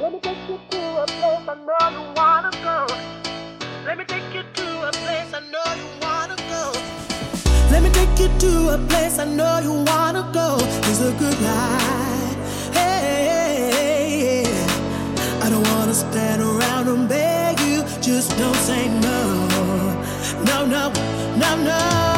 Let me take you to a place I know you wanna go. Let me take you to a place I know you wanna go. Let me take you to a place I know you wanna go. It's a good ride. Hey, I don't wanna stand around and beg you. Just don't say no. No, no, no, no.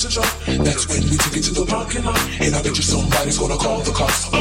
to jump. That's when we took it to the parking lot. And I bet you somebody's gonna call the cops.